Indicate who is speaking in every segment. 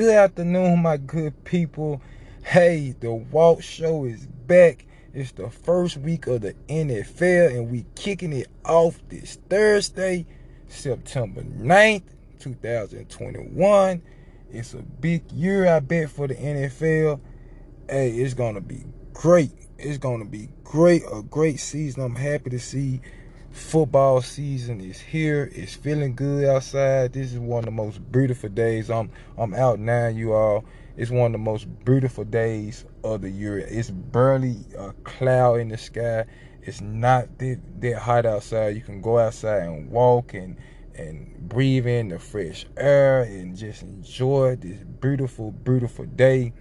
Speaker 1: Good afternoon, my good people. Hey, the Walk Show is back. It's the first week of the NFL, and we kicking it off this Thursday, September 9th, 2021. It's a big year, I bet, for the NFL. Hey, it's gonna be great. It's gonna be great, a great season. I'm happy to see football season is here. It's feeling good outside. This is one of the most beautiful days. I'm I'm out now, you all. It's one of the most beautiful days of the year. It's barely a cloud in the sky. It's not that, that hot outside. You can go outside and walk and and breathe in the fresh air and just enjoy this beautiful, beautiful day.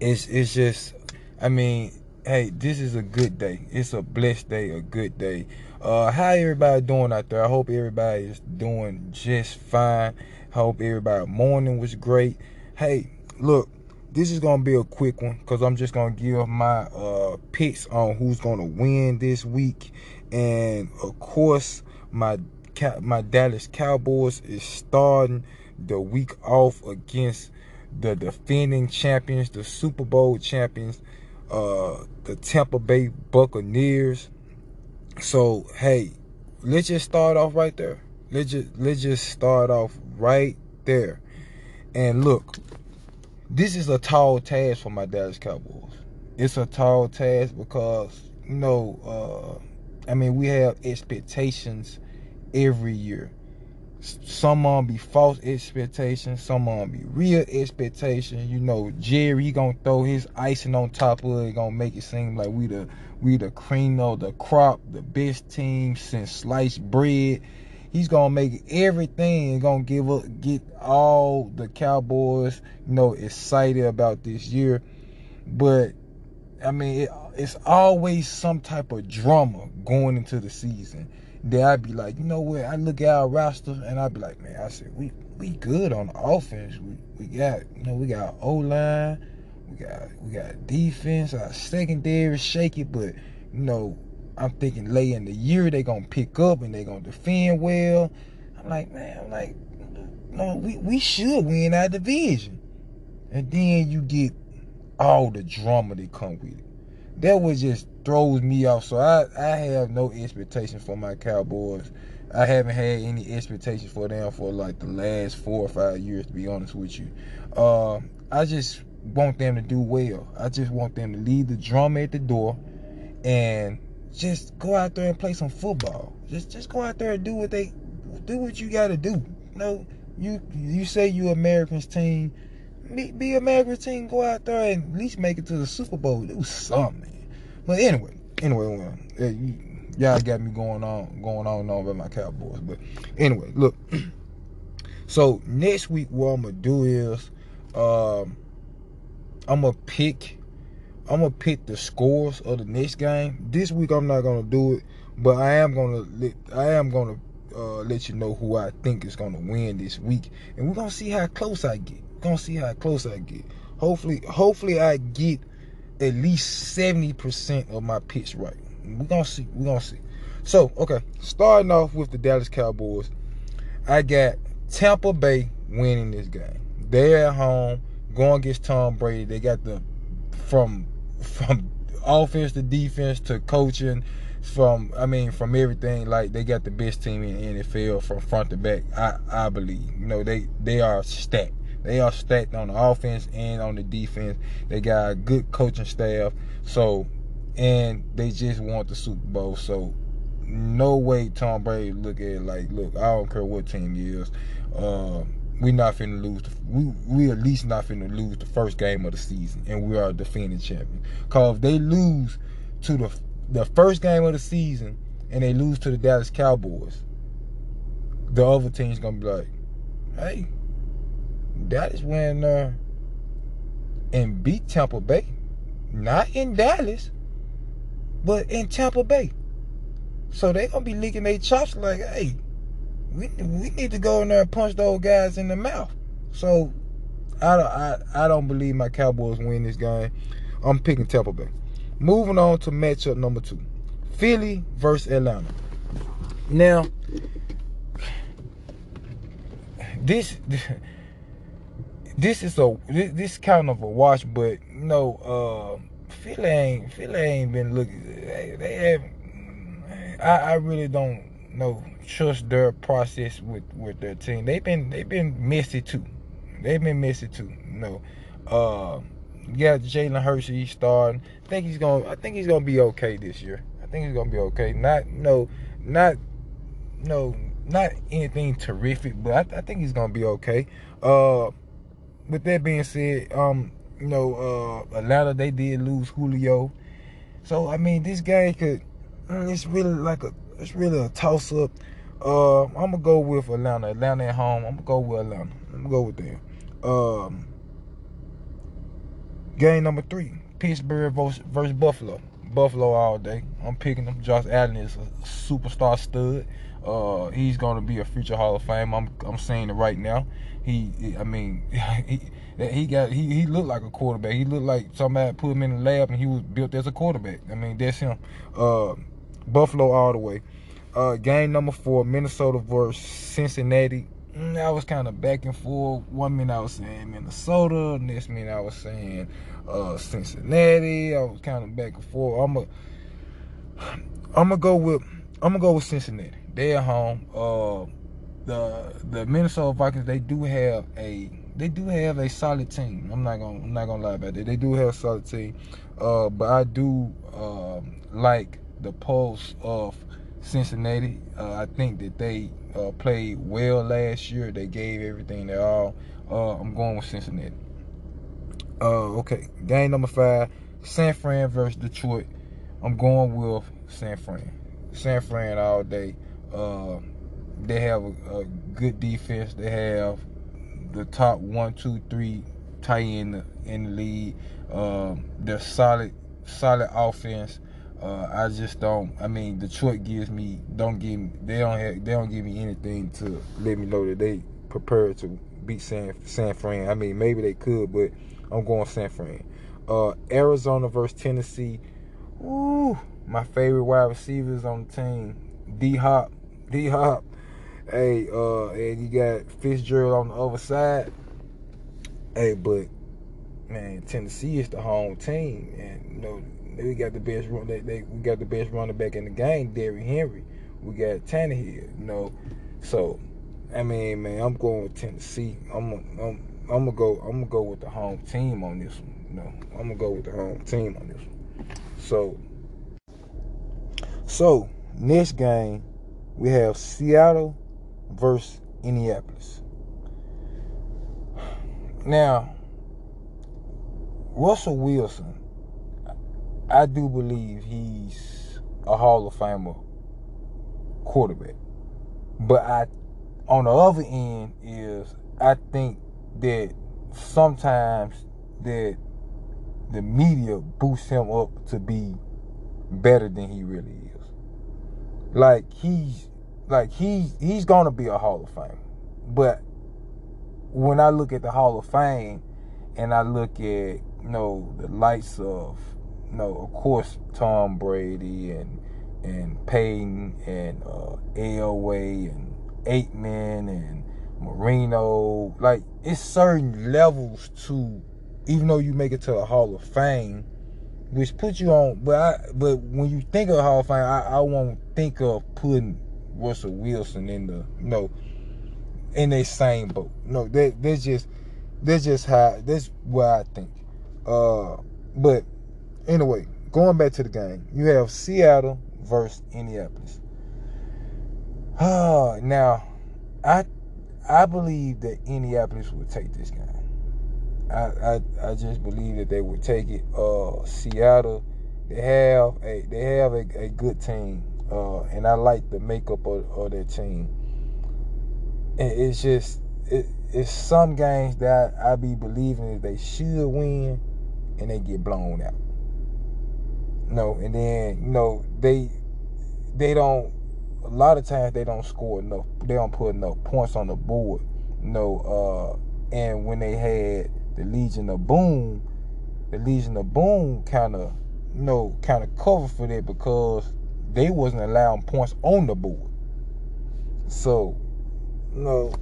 Speaker 1: It's it's just I mean, hey, this is a good day. It's a blessed day, a good day. Uh, how everybody doing out there? I hope everybody is doing just fine. Hope everybody morning was great. Hey, look, this is gonna be a quick one because I'm just gonna give my uh picks on who's gonna win this week, and of course my my Dallas Cowboys is starting the week off against the defending champions, the Super Bowl champions, uh, the Tampa Bay Buccaneers. So hey, let's just start off right there. Let's just let's just start off right there. And look, this is a tall task for my Dallas Cowboys. It's a tall task because you know, uh, I mean, we have expectations every year. Some on be false expectations, some on be real expectations. You know, Jerry gonna throw his icing on top of it, gonna make it seem like we the we the of the crop, the best team since sliced bread. He's gonna make everything gonna give up, get all the Cowboys, you know, excited about this year. But I mean, it, it's always some type of drama going into the season then I'd be like, you know what? I look at our roster and I'd be like, man, I said we we good on the offense. We we got you know we got O line, we got we got defense. Our secondary is shaky, but you know I'm thinking late in the year they gonna pick up and they gonna defend well. I'm like, man, I'm like, no, we we should win our division, and then you get all the drama that come with it that was just throws me off. So I, I have no expectation for my Cowboys. I haven't had any expectations for them for like the last four or five years, to be honest with you. Uh, I just want them to do well. I just want them to leave the drama at the door and just go out there and play some football. Just just go out there and do what they do what you gotta do. You know, you you say you Americans team be, be American team, go out there and at least make it to the Super Bowl. Do something. But anyway, anyway, well, y'all got me going on, going on and on about my Cowboys. But anyway, look. so next week, what I'm gonna do is, um, I'm gonna pick, I'm gonna pick the scores of the next game. This week, I'm not gonna do it, but I am gonna, let, I am gonna uh, let you know who I think is gonna win this week, and we're gonna see how close I get gonna see how close I get. Hopefully, hopefully I get at least 70% of my picks right. We're gonna see. We're gonna see. So, okay, starting off with the Dallas Cowboys, I got Tampa Bay winning this game. They're at home, going against Tom Brady. They got the from from offense to defense to coaching, from I mean from everything. Like they got the best team in the NFL from front to back. I I believe. You know they they are stacked. They are stacked on the offense and on the defense. They got a good coaching staff. So, and they just want the Super Bowl. So, no way Tom Brady look at it like, look, I don't care what team he is. Uh, we not finna lose. The, we we at least not finna lose the first game of the season, and we are defending champion. Cause if they lose to the the first game of the season and they lose to the Dallas Cowboys, the other team's gonna be like, hey, Dallas went uh, and beat Tampa Bay. Not in Dallas, but in Tampa Bay. So they gonna be licking their chops like, hey, we we need to go in there and punch those guys in the mouth. So I don't I, I don't believe my Cowboys win this game. I'm picking Tampa Bay. Moving on to matchup number two. Philly versus Atlanta. Now this this is a this, this kind of a watch, but you know, uh, Philly ain't Philly ain't been looking. They, they have. I, I really don't know trust their process with with their team. They've been they've been messy too. They've been messy too. No, uh, yeah, Jalen Hurts he's starting. I think he's gonna. I think he's gonna be okay this year. I think he's gonna be okay. Not no, not no, not anything terrific, but I, I think he's gonna be okay. Uh, with that being said, um, you know, uh, Atlanta they did lose Julio, so I mean this game could. It's really like a. It's really a toss up. Uh, I'm gonna go with Atlanta. Atlanta at home. I'm gonna go with Atlanta. I'm gonna go with them. Um, game number three: Pittsburgh versus, versus Buffalo. Buffalo all day. I'm picking them. Josh Allen is a superstar stud. Uh, he's gonna be a future Hall of Fame. I'm I'm saying it right now. He, I mean, he he got he he looked like a quarterback. He looked like somebody put him in the lab and he was built as a quarterback. I mean, that's him. Uh, Buffalo all the way. Uh, game number four, Minnesota versus Cincinnati. Mm, I was kind of back and forth. One minute I was saying Minnesota, next minute I was saying uh, Cincinnati. I was kind of back and forth. I'm a, I'm gonna go with, I'm gonna go with Cincinnati. They're home. Uh, the the Minnesota Vikings they do have a they do have a solid team. I'm not gonna I'm not gonna lie about that. They do have a solid team. Uh, but I do uh, like the pulse of Cincinnati. Uh, I think that they uh, played well last year. They gave everything they all. Uh, I'm going with Cincinnati. Uh, okay, game number five: San Fran versus Detroit. I'm going with San Fran. San Fran all day. Uh, they have a, a, good defense. They have the top one, two, three tight end in the league. Um, they're solid, solid offense. Uh, I just don't. I mean, Detroit gives me don't give me they don't have, they don't give me anything to let me know that they prepared to beat San San Fran. I mean, maybe they could, but I'm going San Fran. Uh, Arizona versus Tennessee. Ooh, my favorite wide receivers on the team. D Hop, D Hop. Hey, uh, and you got Fitzgerald on the other side. Hey, but man, Tennessee is the home team, and you know we got the best run. They, they, we got the best running back in the game, Derrick Henry. We got Tannehill. You know, so I mean, man, I'm going with Tennessee. I'm I'm I'm gonna go. I'm gonna go with the home team on this one. You know, I'm gonna go with the home team on this one. So, so next game we have Seattle versus Indianapolis. Now, Russell Wilson I do believe he's a Hall of Famer quarterback. But I on the other end is I think that sometimes that the media boosts him up to be better than he really is. Like he's like he's he's gonna be a Hall of Fame. But when I look at the Hall of Fame and I look at you know the lights of no, of course, Tom Brady and and Peyton and uh, Elway and Aikman and Marino. Like it's certain levels to, even though you make it to the Hall of Fame, which puts you on. But I, but when you think of Hall of Fame, I, I won't think of putting Russell Wilson in the you know in the same boat. No, that that's just that's just how that's what I think. Uh, but Anyway, going back to the game, you have Seattle versus Indianapolis. Uh, now, I I believe that Indianapolis would take this game. I, I I just believe that they would take it. Uh, Seattle, they have a they have a, a good team, uh, and I like the makeup of, of their team. And it's just it, it's some games that I, I be believing that they should win, and they get blown out. No, and then you know they they don't. A lot of times they don't score enough. They don't put enough points on the board. You know, uh, and when they had the Legion of Boom, the Legion of Boom kind of you know kind of cover for that because they wasn't allowing points on the board. So, you know,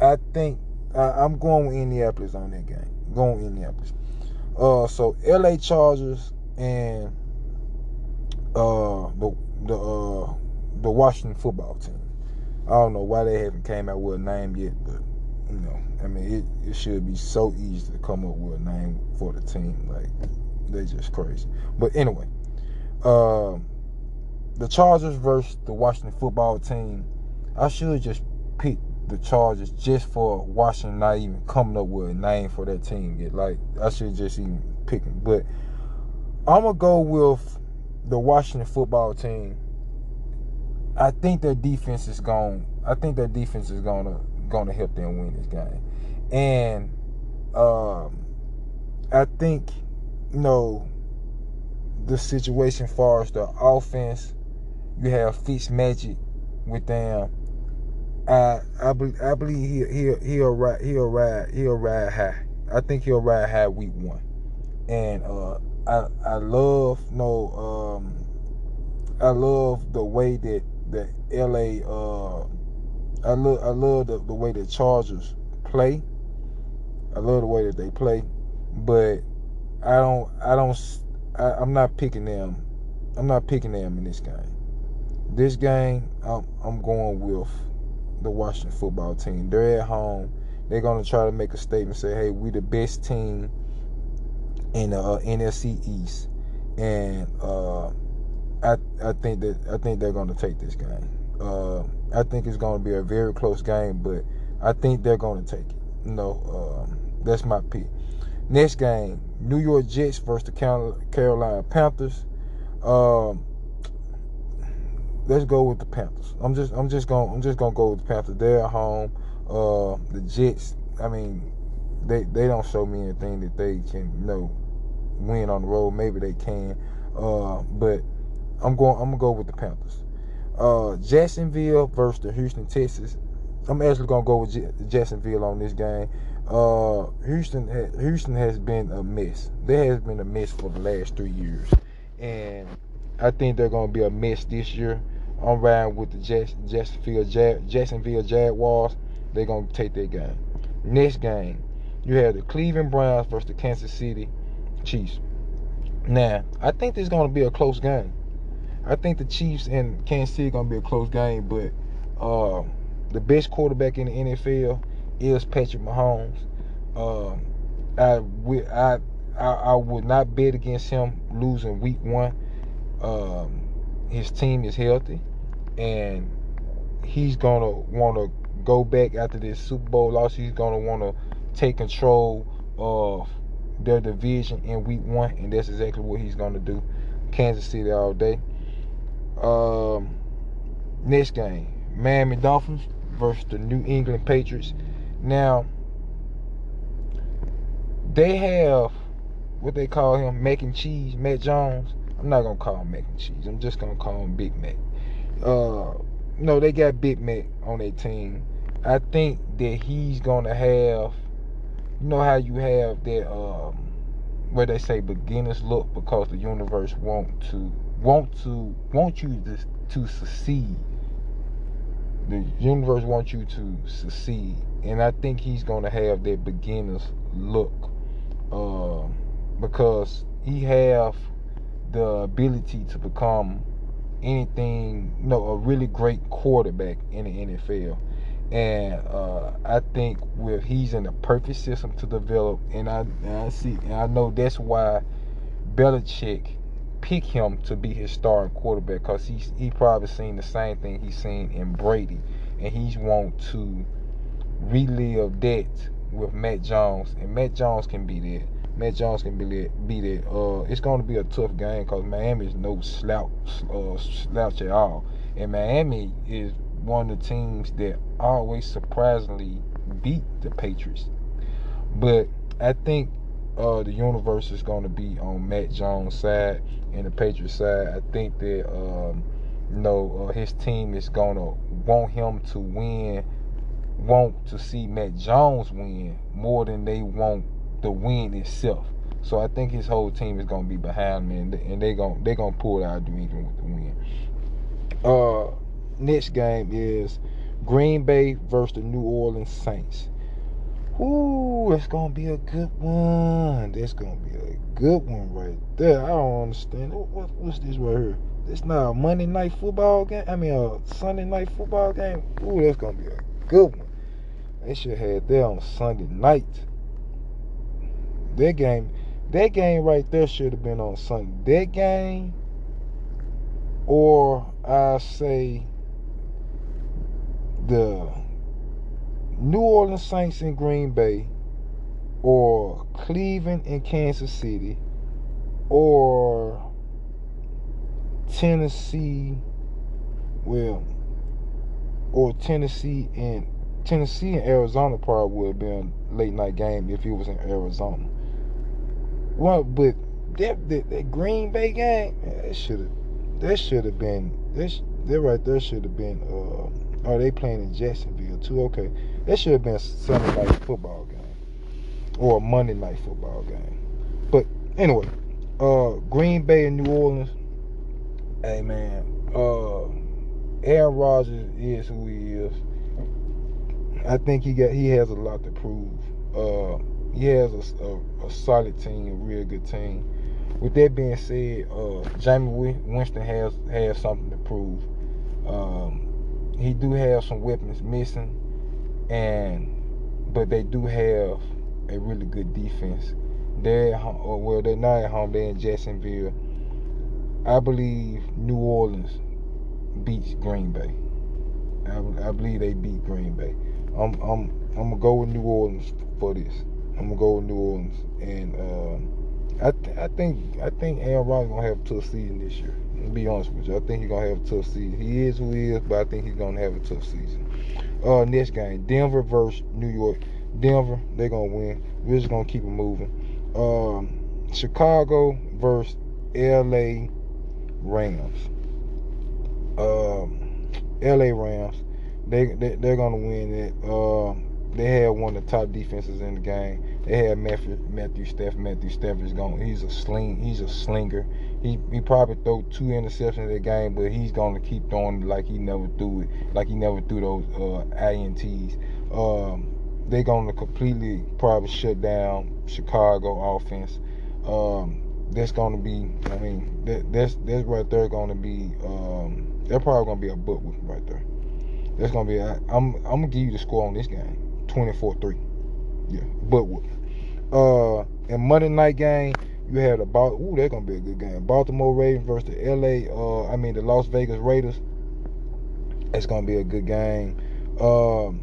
Speaker 1: I think I, am going with Indianapolis on that game. Going with Indianapolis. Uh, so L.A. Chargers and uh the the uh the Washington football team. I don't know why they haven't came out with a name yet, but you know, I mean, it, it should be so easy to come up with a name for the team. Like they just crazy. But anyway, uh, the Chargers versus the Washington football team. I should just pick the Chargers just for Washington not even coming up with a name for that team yet. Like I should just even pick them. But I'm gonna go with the Washington football team. I think their defense is going. I think their defense is gonna gonna help them win this game, and um, I think you know the situation far as the offense. You have Fitz Magic with them I I, be, I believe he he he'll ride he'll ride he'll ride high. I think he'll ride high week one, and uh, I I love no um I love the way that the L.A. Uh, I love I love the, the way the Chargers play. I love the way that they play, but I don't I don't I, I'm not picking them. I'm not picking them in this game. This game I'm I'm going with the Washington football team. They're at home. They're gonna try to make a statement, say, "Hey, we the best team in the uh, NFC East," and uh, I I think that I think they're gonna take this game. Uh, I think it's gonna be a very close game, but I think they're gonna take it. You know, um, that's my pick. Next game, New York Jets versus the Carolina Panthers. Um, let's go with the Panthers. I'm just I'm just going I'm just gonna go with the Panthers. They're at home. Uh, the Jets. I mean, they they don't show me anything that they can you know win on the road. Maybe they can. Uh, but I'm going I'm gonna go with the Panthers. Uh, Jacksonville versus the Houston Texans. I'm actually gonna go with J- Jacksonville on this game. Uh, Houston ha- Houston has been a mess. There has been a mess for the last three years, and I think they're gonna be a mess this year. I'm riding with the Jacksonville, Jacksonville Jaguars. They're to take that game. Next game, you have the Cleveland Browns versus the Kansas City Chiefs. Now, I think this is going to be a close game. I think the Chiefs and Kansas City going to be a close game, but uh, the best quarterback in the NFL is Patrick Mahomes. Uh, I, I, I, I would not bet against him losing week one. Um, his team is healthy, and he's gonna want to go back after this Super Bowl loss. He's gonna want to take control of their division in Week One, and that's exactly what he's gonna do. Kansas City all day. Um, next game, Miami Dolphins versus the New England Patriots. Now, they have what they call him mac and cheese, Mac Jones. I'm not gonna call him mac and cheese. I'm just gonna call him Big Mac. Uh, no, they got Big Mac on their team. I think that he's gonna have, you know how you have that um, where they say beginners look because the universe want to want to want you to to succeed. The universe wants you to succeed, and I think he's gonna have that beginners look, uh, because he have the ability to become anything, you know, a really great quarterback in the NFL. And uh, I think with he's in the perfect system to develop, and I, and I see, and I know that's why Belichick picked him to be his starting quarterback because he's he probably seen the same thing he's seen in Brady, and he's want to relive that with Mac Jones, and Mac Jones can be there. Mac Jones can be that. Be that. Uh, it's going to be a tough game because Miami is no slouch, uh, slouch at all, and Miami is one of the teams that always surprisingly beat the Patriots. But I think uh, the universe is going to be on Mac Jones' side and the Patriots side. I think that um, you know uh, his team is going to want him to win, want to see Mac Jones win more than they want the win itself. So I think his whole team is gonna be behind me, and, they're gonna they gonna pull out New with the win. Uh, next game is Green Bay versus the New Orleans Saints. Ooh, that's gonna be a good one. That's gonna be a good one right there. I don't understand. What, what's this right here? It's not a Monday night football game. I mean, a Sunday night football game. Ooh, that's gonna be a good one. They should have that on Sunday night. That game, that game right there should have been on Sunday. That game, or I say the New Orleans Saints in Green Bay, or Cleveland in Kansas City, or Tennessee, well, or Tennessee and Tennessee and Arizona probably would have been a late night game if it was in Arizona. Well, but that that, that Green Bay game, that should have that should have been this that right there should have been uh oh they playing in Jacksonville too, okay. That should have been a Sunday night football game. Or a Monday night football game. But anyway, uh Green Bay and New Orleans, Hey man, uh, Aaron Rodgers is who he is. I think he got he has a lot to prove. Uh, he has a, a, a solid team, a real good team. With that being said, uh, Jameis Winston has has something to prove. Um, he do have some weapons missing, and but they do have a really good defense. They're at home, well, they're not at home. They're in Jacksonville I believe New Orleans beats Green Bay. I, I believe they beat Green Bay. I'm I'm I'm gonna go with New Orleans for this. I'm gonna go with New Orleans, and uh, I th- I think I think Aaron Rodgers gonna have a tough season this year. To be honest with you, I think he's gonna have a tough season. He is who he is, but I think he's gonna have a tough season. Uh, next game, Denver versus New York. Denver, they're gonna win. We're just gonna keep it moving. Um, Chicago versus L.A. Rams. Um, L.A. Rams. They, they they're gonna win it. Uh, they had one of the top defenses in the game. They had Matthew Matthew Stafford. Matthew Stafford's going. He's a sling. He's a slinger. He he probably throw two interceptions in the game, but he's gonna keep throwing like he never threw it. Like he never threw those uh, ints. Um, they're gonna completely probably shut down Chicago offense. Um, that's going to be, I mean, that, that's that's right there going to be, um, they're probably going to be a book right there. That's going to be, I, I'm, I'm going to give you the score on this game 24 3. Yeah, Bookwood. Uh, and Monday night game, you had about, ooh, that's to be a good game. Baltimore Ravens versus the LA, uh, I mean, the Las Vegas Raiders. It's to be a good game. Um,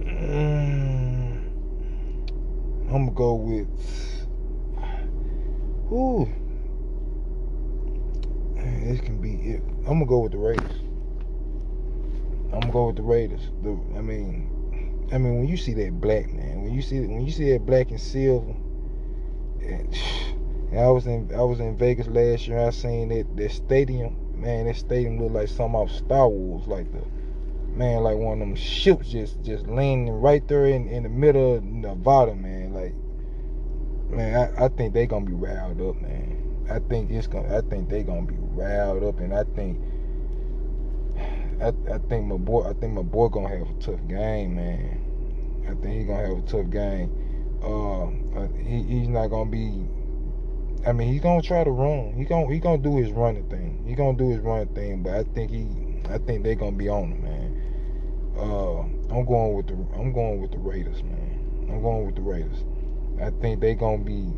Speaker 1: mm, I'm gonna go with. Ooh, this can be it. I'm gonna go with the Raiders. I'm gonna go with the Raiders. The, I mean, I mean when you see that black man, when you see when you see that black and silver, and, and I was in I was in Vegas last year. I seen that that stadium. Man, that stadium looked like something off Star Wars, like the man, like one of them ships just just landing right there in, in the middle of Nevada, man. Like, man, I, I think they gonna be riled up, man. I think it's gonna. I think they gonna be riled up, and I think. I, I think my boy. I think my boy gonna have a tough game, man. I think he gonna have a tough game. Uh, uh he, he's not gonna be. I mean, he's gonna try to run. He gonna he gonna do his running thing. He gonna do his running thing, but I think he. I think they gonna be on him, man. Uh, I'm going with the I'm going with the Raiders, man. I'm going with the Raiders. I think they gonna be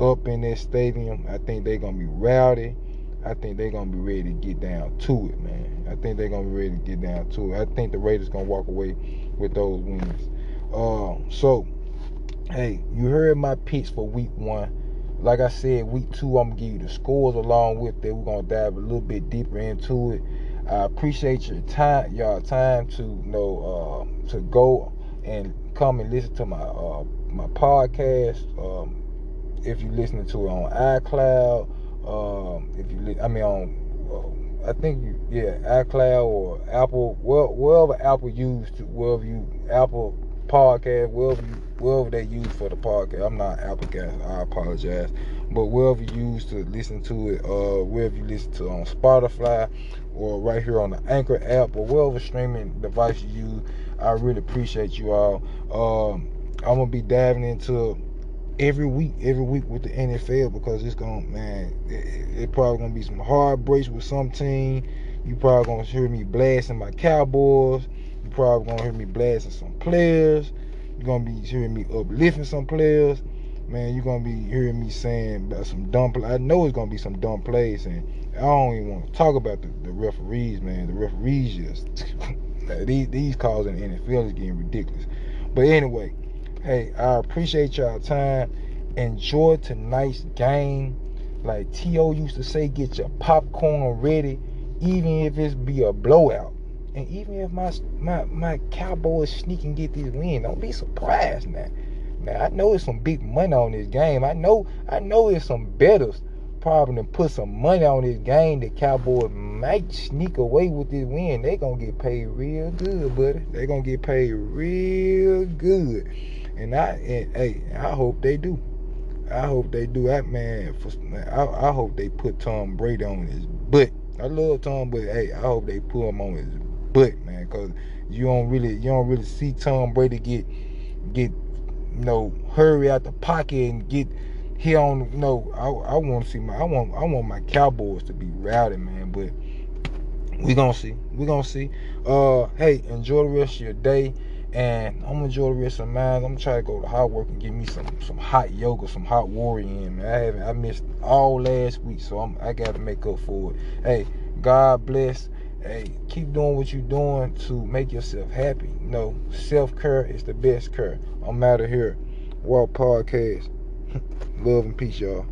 Speaker 1: up in that stadium. I think they gonna be rowdy. I think they're gonna be ready to get down to it, man. I think they're gonna be ready to get down to it. I think the Raiders gonna walk away with those wins. Uh, so, hey, you heard my picks for week one. Like I said, week two, I'm gonna give you the scores along with it. We're gonna dive a little bit deeper into it. I appreciate your time, y'all time to you know uh, to go and come and listen to my uh, my podcast. Um, if you're listening to it on iCloud, um, if you I mean on uh, I think you, yeah iCloud or Apple, well wherever Apple used, wherever you Apple podcast, wherever you, wherever they use for the podcast. I'm not Apple Applecast. I apologize, but wherever you use to listen to it, uh, wherever you listen to on Spotify or right here on the Anchor app or whatever streaming device you use, I really appreciate you all. Um, I'm gonna be diving into every week, every week with the NFL because it's gonna man, it, it probably gonna be some heartbreaks with some team. You probably gonna hear me blasting my Cowboys. You probably gonna hear me blasting some players. You're gonna be hearing me uplifting some players. Man, you're gonna be hearing me saying about some dumb. Play. I know it's gonna be some dumb plays, and I don't even want to talk about the, the referees, man. The referees just these these calls in the NFL is getting ridiculous. But anyway, hey, I appreciate y'all time. Enjoy tonight's game. Like T.O. used to say, get your popcorn ready, even if it's be a blowout. And even if my my my Cowboys sneak and get this win, don't be surprised now. Now I know it's some big money on this game. I know I know it's some betters probably to put some money on this game. The Cowboys might sneak away with this win. They gonna get paid real good, buddy. They gonna get paid real good. And I and hey, I hope they do. I hope they do that, man. For, I, I hope they put Tom Brady on his butt. I love Tom, but hey, I hope they put him on his butt, man, because you don't really you don't really see Tom Brady get get you know hurry out the pocket and get he on you know I, I want to see my I want I want my Cowboys to be rowdy, man, but we gonna see we gonna see. Uh, hey, enjoy the rest of your day. And I'm gonna enjoy the rest of mine. I'm gonna try to go to hard work and get me some some hot yoga, some hot warrior in, man. I haven't I missed all last week, so I'm I gotta make up for it. Hey, God bless. Hey, keep doing what you're doing to make yourself happy. You know, self-care is the best care. I'm out of here. Walk podcast. Love and peace, y'all.